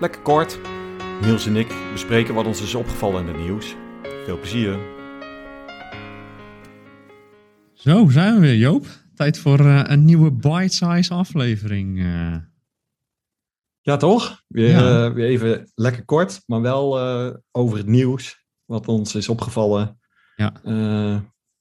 Lekker kort. Niels en ik bespreken wat ons is opgevallen in het nieuws. Veel plezier. Zo, zijn we weer, Joop. Tijd voor uh, een nieuwe bite-size aflevering. Uh. Ja, toch? Weer, ja. Uh, weer even lekker kort, maar wel over het nieuws. Wat ons is opgevallen. Ja.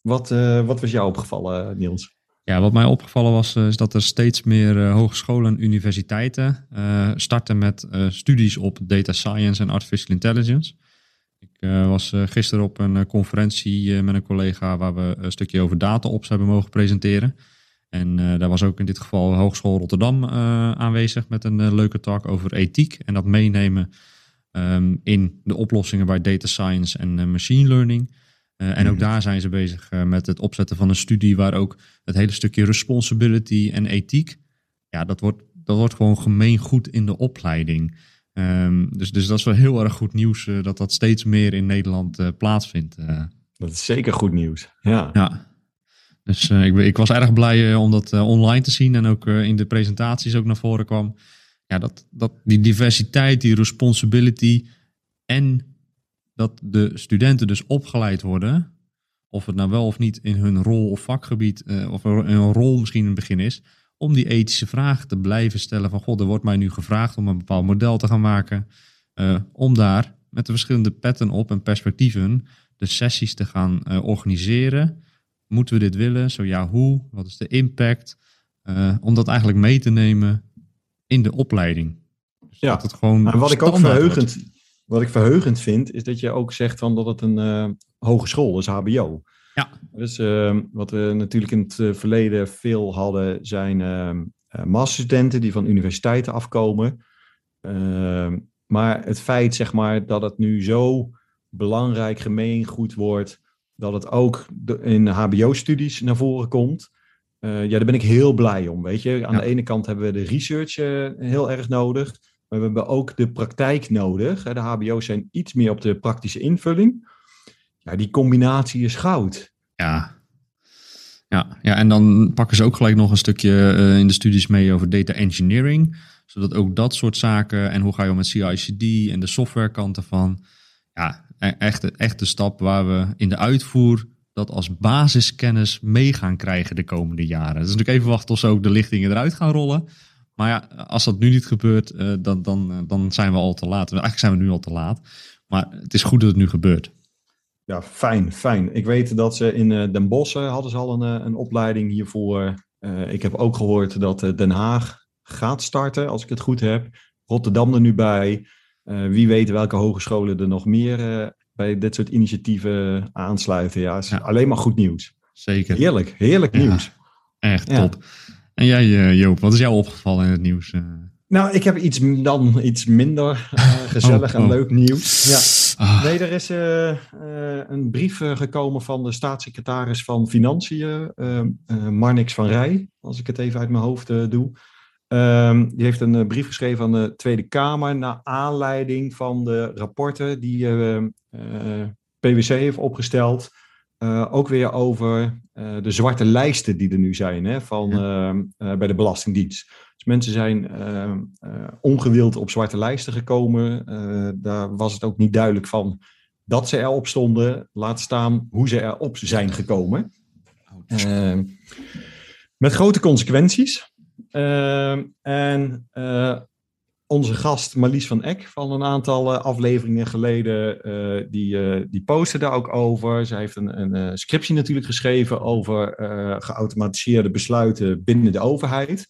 wat, wat was jou opgevallen, Niels? Ja, wat mij opgevallen was, is dat er steeds meer hogescholen en universiteiten starten met studies op data science en artificial intelligence. Ik was gisteren op een conferentie met een collega waar we een stukje over data-ops hebben mogen presenteren. En daar was ook in dit geval Hogeschool Rotterdam aanwezig met een leuke talk over ethiek en dat meenemen um, in de oplossingen bij data science en machine learning. En ook daar zijn ze bezig met het opzetten van een studie waar ook het hele stukje responsibility en ethiek, ja, dat wordt, dat wordt gewoon gemeengoed in de opleiding. Um, dus, dus dat is wel heel erg goed nieuws uh, dat dat steeds meer in Nederland plaatsvindt. Dat is zeker goed nieuws. Ja. ja. Dus ik, ik, was erg blij om dat online te zien en ook in de presentaties ook naar voren kwam. Ja, dat, dat die diversiteit, die responsibility en dat de studenten dus opgeleid worden, of het nou wel of niet in hun rol of vakgebied, of er een rol misschien in het begin is, om die ethische vraag te blijven stellen van god, er wordt mij nu gevraagd om een bepaald model te gaan maken, uh, om daar met de verschillende petten op en perspectieven de sessies te gaan uh, organiseren. Moeten we dit willen? Zo ja, hoe? Wat is de impact? Uh, om dat eigenlijk mee te nemen in de opleiding. Dus ja, dat het gewoon en wat ik ook verheugend, wat ik verheugend vind, is dat je ook zegt van dat het een hogeschool is, HBO. Ja. Dus uh, wat we natuurlijk in het eh, verleden veel hadden, zijn uh, masterstudenten die van universiteiten afkomen. Ehm, maar het feit, zeg maar, dat het nu zo belangrijk gemeengoed wordt, dat het ook in HBO-studies naar voren komt. Eh, ja, daar ben ik heel blij om. Weet je, aan de ene kant hebben we de research heel erg nodig, maar we hebben ook de praktijk nodig. De HBO's zijn iets meer op de praktische invulling. Ja, die combinatie is goud. Ja. Ja, ja, en dan pakken ze ook gelijk nog een stukje uh, in de studies mee over data engineering. Zodat ook dat soort zaken en hoe ga je om met CI/CD en de softwarekant ervan. Ja, e-, echt, echt de stap waar we in de uitvoer dat als basiskennis mee gaan krijgen de komende jaren. Dus natuurlijk even wachten of ze ook de lichtingen eruit gaan rollen. Maar ja, als dat nu niet gebeurt, uh, dan, dan, dan zijn we al te laat. Eigenlijk zijn we nu al te laat. Maar het is goed dat het nu gebeurt. Ja, fijn, fijn. Ik weet dat ze in uh, Den Bosch hadden ze al een, een opleiding hiervoor. ik heb ook gehoord dat Den Haag gaat starten, als ik het goed heb. Rotterdam er nu bij. wie weet welke hogescholen er nog meer bij dit soort initiatieven aansluiten. Ja, is ja. alleen maar goed nieuws. Zeker. Heerlijk, heerlijk ja, nieuws. Echt top. En jij Joop, wat is jou opgevallen in het nieuws? Nou, ik heb iets dan iets minder gezellig oh, oh. en leuk nieuws. Ja. Ah. Nee, er is uh, uh, een brief gekomen van de staatssecretaris van Financiën, Marnix van Rij, als ik het even uit mijn hoofd doe. Um, die heeft een brief geschreven aan de Tweede Kamer naar aanleiding van de rapporten die PwC heeft opgesteld. Ook weer over de zwarte lijsten die er nu zijn hè, van, ja. bij de Belastingdienst. Dus mensen zijn uh, ongewild op zwarte lijsten gekomen. Daar was het ook niet duidelijk van dat ze erop stonden. Laat staan hoe ze erop zijn gekomen. Ehm, met grote consequenties. Ehm, en onze gast Marlies van Eck van een aantal afleveringen geleden, die, die postte daar ook over. Zij heeft een, een scriptie natuurlijk geschreven over geautomatiseerde besluiten binnen de overheid.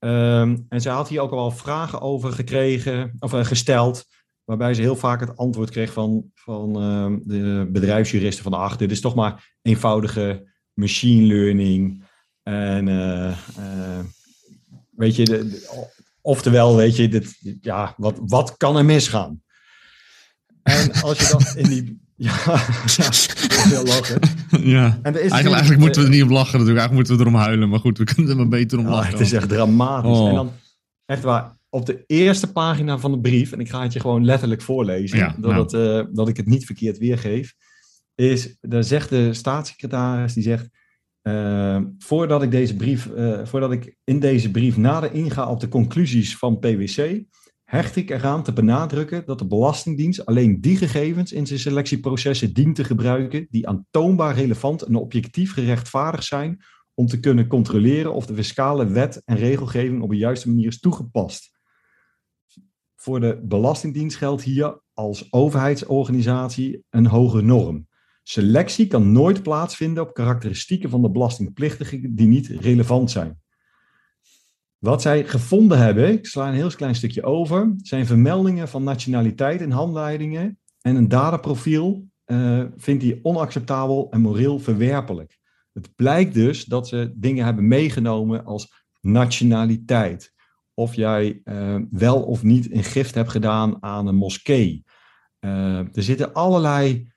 Um, en zij had hier ook al vragen over gekregen, of uh, gesteld, waarbij ze heel vaak het antwoord kreeg van, van uh, de bedrijfsjuristen van ach, dit is toch maar eenvoudige machine learning. En uh, weet je, de, oftewel, weet je, dit, ja, wat, wat kan er misgaan? En als je dan in die. Ja, ja heel lachen. Ja. En is eigenlijk, eigenlijk moeten we er niet op lachen natuurlijk. Eigenlijk moeten we erom huilen. Maar goed, we kunnen er maar beter om lachen. het is echt dramatisch. Oh. En dan, echt waar, op de eerste pagina van de brief, en ik ga het je gewoon letterlijk voorlezen, ja, dat, nou. dat ik het niet verkeerd weergeef, is, daar zegt de staatssecretaris, die zegt, uh, voordat ik deze brief, uh, voordat ik in deze brief nader inga op de conclusies van PwC, hecht ik eraan te benadrukken dat de Belastingdienst alleen die gegevens in zijn selectieprocessen dient te gebruiken die aantoonbaar relevant en objectief gerechtvaardigd zijn om te kunnen controleren of de fiscale wet en regelgeving op de juiste manier is toegepast. Voor de Belastingdienst geldt hier als overheidsorganisatie een hoge norm. Selectie kan nooit plaatsvinden op karakteristieken van de belastingplichtigen die niet relevant zijn. Wat zij gevonden hebben, ik sla een heel klein stukje over, zijn vermeldingen van nationaliteit in handleidingen en een dataprofiel uh, vindt hij onacceptabel en moreel verwerpelijk. Het blijkt dus dat ze dingen hebben meegenomen als nationaliteit. Of jij uh, wel of niet een gift hebt gedaan aan een moskee. Uh, er zitten allerlei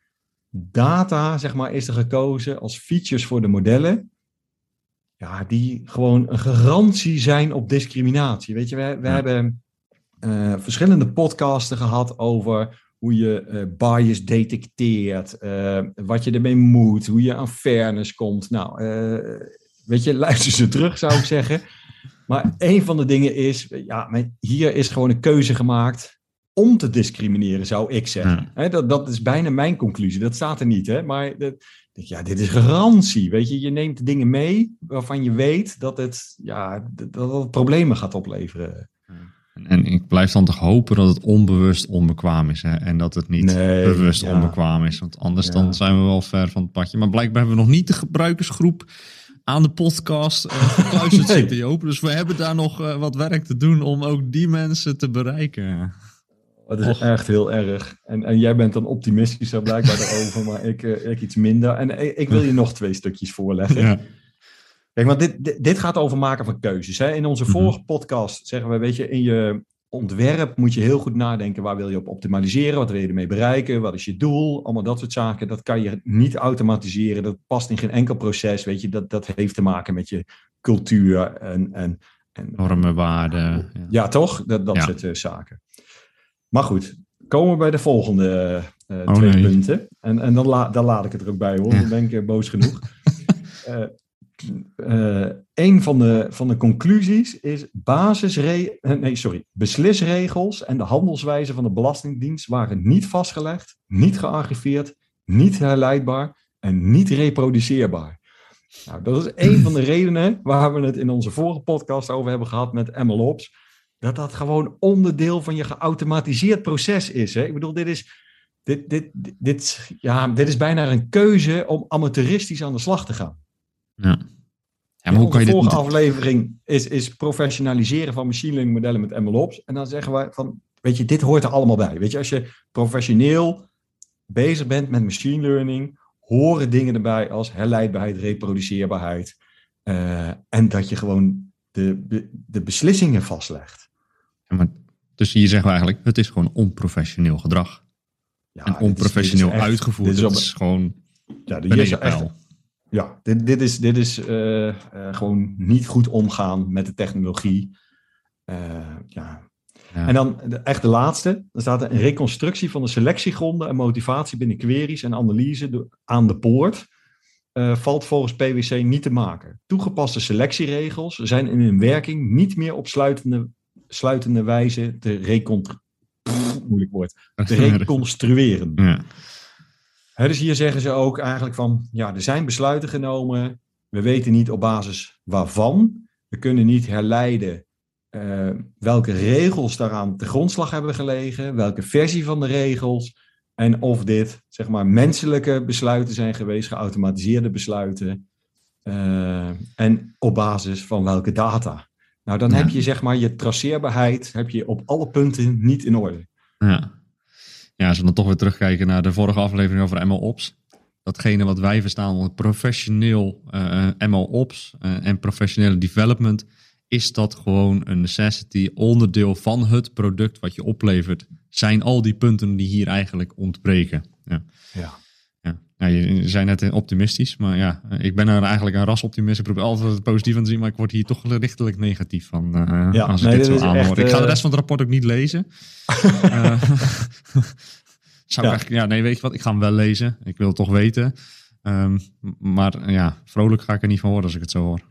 data, zeg maar, is er gekozen als features voor de modellen. Ja, die gewoon een garantie zijn op discriminatie. Weet je, we, we hebben uh, verschillende podcasten gehad over hoe je uh, bias detecteert, uh, wat je ermee moet, hoe je aan fairness komt. Nou, weet je, luister ze terug, zou ik zeggen. Maar een van de dingen is, ja, hier is gewoon een keuze gemaakt om te discrimineren, zou ik zeggen. dat, dat is bijna mijn conclusie. Dat staat er niet, hè? maar dat, ja, dit is garantie. Weet je, je neemt dingen mee waarvan je weet dat het, ja, dat het problemen gaat opleveren. En ik blijf dan toch hopen dat het onbewust onbekwaam is. Hè? En dat het niet bewust onbekwaam is. Want anders dan zijn we wel ver van het padje. Maar blijkbaar hebben we nog niet de gebruikersgroep aan de podcast uh, gekluisterd nee. zitten, Joop. Dus we hebben daar nog uh, wat werk te doen om ook die mensen te bereiken. Dat is echt heel erg. En, en jij bent dan optimistisch zo blijkbaar erover, maar ik, uh, ik iets minder. En ik wil je nog twee stukjes voorleggen. Ja. Kijk, want dit, dit, gaat over maken van keuzes. Hè? In onze mhm. vorige podcast zeggen we, weet je, in je ontwerp moet je heel goed nadenken. Waar wil je op optimaliseren? Wat wil je ermee bereiken? Wat is je doel? Allemaal dat soort zaken. Dat kan je niet automatiseren. Dat past in geen enkel proces. Weet je, dat, dat heeft te maken met je cultuur en, en, en normen, waarden. Ja. ja, toch? Dat, dat soort uh, zaken. Maar goed, komen we bij de volgende uh, twee punten. En, en dan, la, dan laat ik het er ook bij hoor. Dan ben ik uh, boos genoeg. uh, een van de, van de conclusies is basisre nee, sorry, beslisregels en de handelswijze van de Belastingdienst waren niet vastgelegd, niet gearchiveerd, niet herleidbaar en niet reproduceerbaar. Nou, dat is een van de redenen waar we het in onze vorige podcast over hebben gehad met MLOps dat dat gewoon onderdeel van je geautomatiseerd proces is. Hè? Ik bedoel, dit is, dit, dit, dit, ja, dit is bijna een keuze om amateuristisch aan de slag te gaan. Ja. Ja, maar hoe kan je de vorige aflevering is, is professionaliseren van machine learning modellen met MLOps. En dan zeggen wij van, weet je, dit hoort er allemaal bij. Weet je, als je professioneel bezig bent met machine learning, horen dingen erbij als herleidbaarheid, reproduceerbaarheid. Uh, en dat je gewoon de, de beslissingen vastlegt. Maar, dus hier zeggen we eigenlijk, het is gewoon onprofessioneel gedrag. Ja, en onprofessioneel uitgevoerd. Dit is, op, is gewoon ja, de is echt, ja, dit, dit is, dit is uh, uh, gewoon niet goed omgaan met de technologie. Uh, ja. ja. En dan de, echt de laatste. Er staat een reconstructie van de selectiegronden en motivatie binnen queries en analyse aan de poort. valt volgens PwC niet te maken. Toegepaste selectieregels zijn in hun werking niet meer op sluitende, wijze te, recontru moeilijk woord, te reconstrueren. Ja dus hier zeggen ze ook eigenlijk van, ja, er zijn besluiten genomen. We weten niet op basis waarvan. We kunnen niet herleiden uh, welke regels daaraan te grondslag hebben gelegen, welke versie van de regels en of dit, zeg maar, menselijke besluiten zijn geweest, geautomatiseerde besluiten. Uh, en op basis van welke data. Nou, dan heb je zeg maar je traceerbaarheid heb je op alle punten niet in orde. Ja ja, als we dan toch weer terugkijken naar de vorige aflevering over MLOps. Datgene wat wij verstaan onder professioneel uh, eh, MLOps uh, eh, en professionele development is dat gewoon een necessity, onderdeel van het product wat je oplevert? Zijn al die punten die hier eigenlijk ontbreken? Ja. ja. Ja, je zei net optimistisch, maar ja, ik ben er eigenlijk een rasoptimist. Ik probeer altijd het positief aan te zien, maar ik word hier toch lichtelijk negatief van uh, ja, als ik nee, dit zo aanhoor. ik ga de rest van het rapport ook niet lezen. uh, zou ja. Ik ja, nee, weet je wat, ik ga hem wel lezen. Ik wil het toch weten. Um, maar ja, vrolijk ga ik er niet van worden als ik het zo hoor.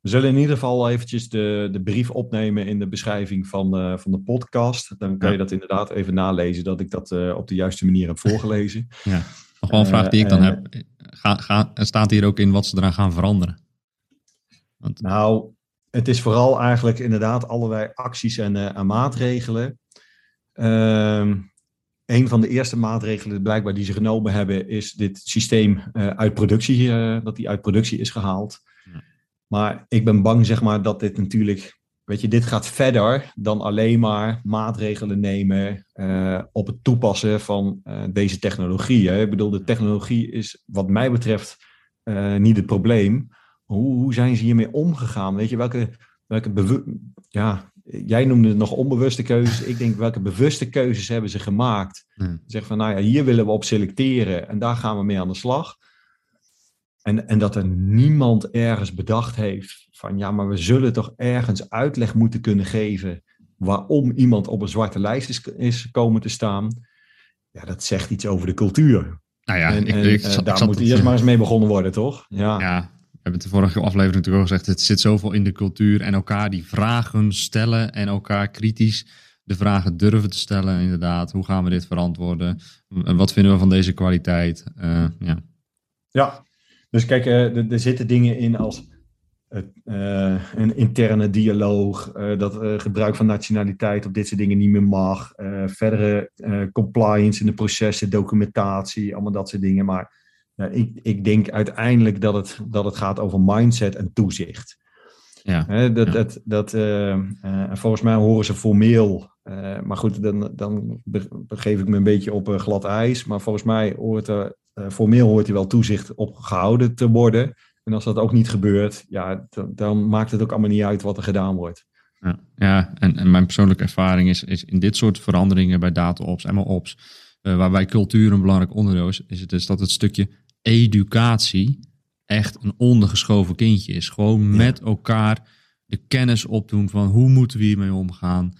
We zullen in ieder geval eventjes de, de brief opnemen in de beschrijving van de, van de podcast. Dan kan je dat inderdaad even nalezen, dat ik dat uh, op de juiste manier heb voorgelezen. Ja. Nog wel een vraag die ik dan heb. Ga, ga, staat hier ook in wat ze eraan gaan veranderen? Want... Nou, het is vooral eigenlijk inderdaad allerlei acties en, uh, en maatregelen. Uh, een van de eerste maatregelen blijkbaar die ze genomen hebben, is dit systeem uh, uit productie, dat die uit productie is gehaald. Ja. Maar ik ben bang, zeg maar, dat dit natuurlijk, weet je, dit gaat verder dan alleen maar maatregelen nemen uh, op het toepassen van deze technologie. Hè. Ik bedoel, de technologie is wat mij betreft niet het probleem. Hoe, hoe zijn ze hiermee omgegaan? Weet je, welke, welke ja, jij noemde het nog onbewuste keuzes. Ik denk, welke bewuste keuzes hebben ze gemaakt? Hmm. Zeg van, nou ja, hier willen we op selecteren en daar gaan we mee aan de slag. En, en dat er niemand ergens bedacht heeft van, ja, maar we zullen toch ergens uitleg moeten kunnen geven waarom iemand op een zwarte lijst is, is komen te staan. Ja, dat zegt iets over de cultuur. Nou ja, en, ik, en, ik, uh, daar moet eerst maar eens mee begonnen worden, toch? Ja, ja hebben het de vorige aflevering natuurlijk al gezegd, het zit zoveel in de cultuur en elkaar die vragen stellen en elkaar kritisch de vragen durven te stellen, inderdaad. Hoe gaan we dit verantwoorden? Wat vinden we van deze kwaliteit? Uh, ja. ja, dus kijk, er, er, zitten dingen in als uh, een interne dialoog, dat gebruik van nationaliteit op dit soort dingen niet meer mag, verdere compliance in de processen, documentatie, allemaal dat soort dingen. Maar ja, ik, ik denk uiteindelijk dat het, dat het gaat over mindset en toezicht. Ja, dat, dat, dat, uh, volgens mij horen ze formeel, uh, maar goed, dan, dan begeef ik me een beetje op glad ijs. Maar volgens mij hoort er, formeel hoort er wel toezicht op gehouden te worden. En als dat ook niet gebeurt, ja, dan, dan maakt het ook allemaal niet uit wat er gedaan wordt. Ja, ja en, en mijn persoonlijke ervaring is, is in dit soort veranderingen bij data-ops en ops, waarbij cultuur een belangrijk onderdeel is, is het dus dat het stukje educatie echt een ondergeschoven kindje is. Gewoon met elkaar de kennis opdoen van hoe moeten we hiermee omgaan.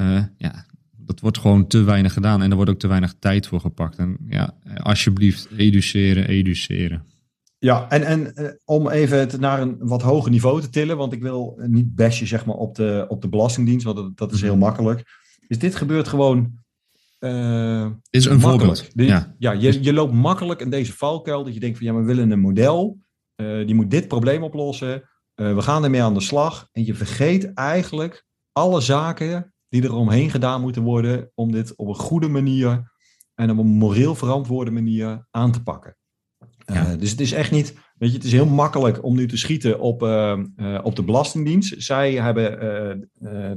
Uh, ja, dat wordt gewoon te weinig gedaan en er wordt ook te weinig tijd voor gepakt. En ja, alsjeblieft, educeren, educeren. Ja, en, en uh, om even het naar een wat hoger niveau te tillen, want ik wil niet bashen zeg maar, op, de, op de Belastingdienst, want dat, dat is heel mhm. makkelijk. Dus dit gebeurt gewoon uh, is een voorbeeld. ja, ja je, je loopt makkelijk in deze valkuil dat je denkt van ja, we willen een model, uh, die moet dit probleem oplossen, uh, we gaan ermee aan de slag. En je vergeet eigenlijk alle zaken die er omheen gedaan moeten worden om dit op een goede manier en op een moreel verantwoorde manier aan te pakken. Ja. dus het is echt niet, weet je, het is heel makkelijk om nu te schieten op, uh, uh, op de Belastingdienst. Zij hebben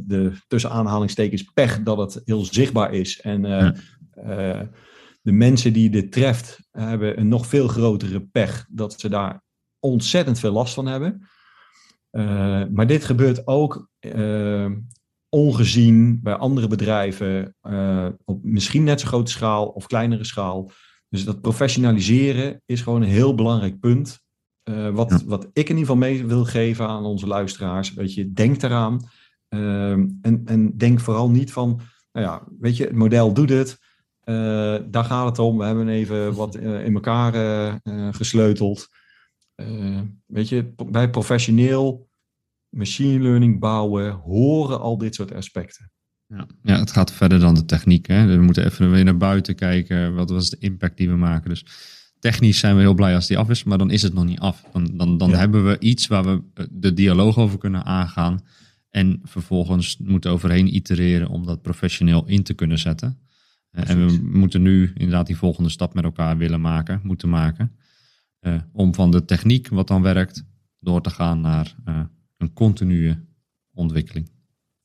de tussen aanhalingstekens pech dat het heel zichtbaar is. En ja. de mensen die dit treft hebben een nog veel grotere pech dat ze daar ontzettend veel last van hebben. maar dit gebeurt ook ongezien bij andere bedrijven op misschien net zo grote schaal of kleinere schaal. Dus dat professionaliseren is gewoon een heel belangrijk punt. Uh, wat, ja. wat ik in ieder geval mee wil geven aan onze luisteraars. Weet je, denk eraan. Uh, en, en denk vooral niet van, nou ja, weet je, het model doet het. Uh, daar gaat het om. We hebben even wat in elkaar gesleuteld. weet je, bij professioneel machine learning bouwen horen al dit soort aspecten. Ja. ja, het gaat verder dan de techniek. Hè? We moeten even weer naar buiten kijken. Wat was de impact die we maken? Dus technisch zijn we heel blij als die af is, maar dan is het nog niet af. Dan, dan, dan hebben we iets waar we eh, de dialoog over kunnen aangaan. En vervolgens moeten overheen itereren om dat professioneel in te kunnen zetten. Precies. En we moeten nu inderdaad die volgende stap met elkaar willen maken, moeten maken. Uh, om van de techniek, wat dan werkt, door te gaan naar uh, een continue ontwikkeling.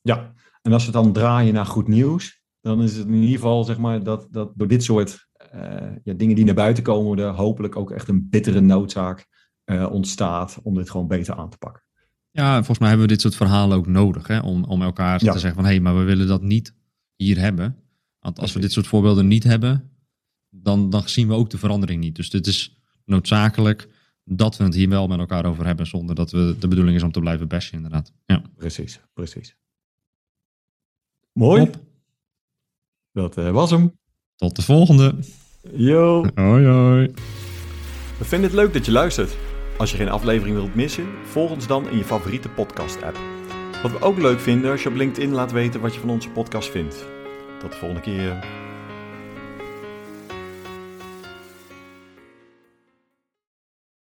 Ja, en als we dan draaien naar goed nieuws, dan is het in ieder geval zeg maar, dat, dat door dit soort uh, ja, dingen die naar buiten komen, er hopelijk ook echt een bittere noodzaak uh, ontstaat om dit gewoon beter aan te pakken. Ja, volgens mij hebben we dit soort verhalen ook nodig hè, om, om elkaar te zeggen van hé, hey, maar we willen dat niet hier hebben. Want als we dit soort voorbeelden niet hebben, dan, dan zien we ook de verandering niet. Dus dit is noodzakelijk dat we het hier wel met elkaar over hebben, zonder dat we de bedoeling is om te blijven bashen, inderdaad. Ja. Precies, precies. Mooi. Dat uh, was hem. Tot de volgende. Yo. Hoi hoi. We vinden het leuk dat je luistert. Als je geen aflevering wilt missen, volg ons dan in je favoriete podcast-app. Wat we ook leuk vinden als je op LinkedIn laat weten wat je van onze podcast vindt. Tot de volgende keer.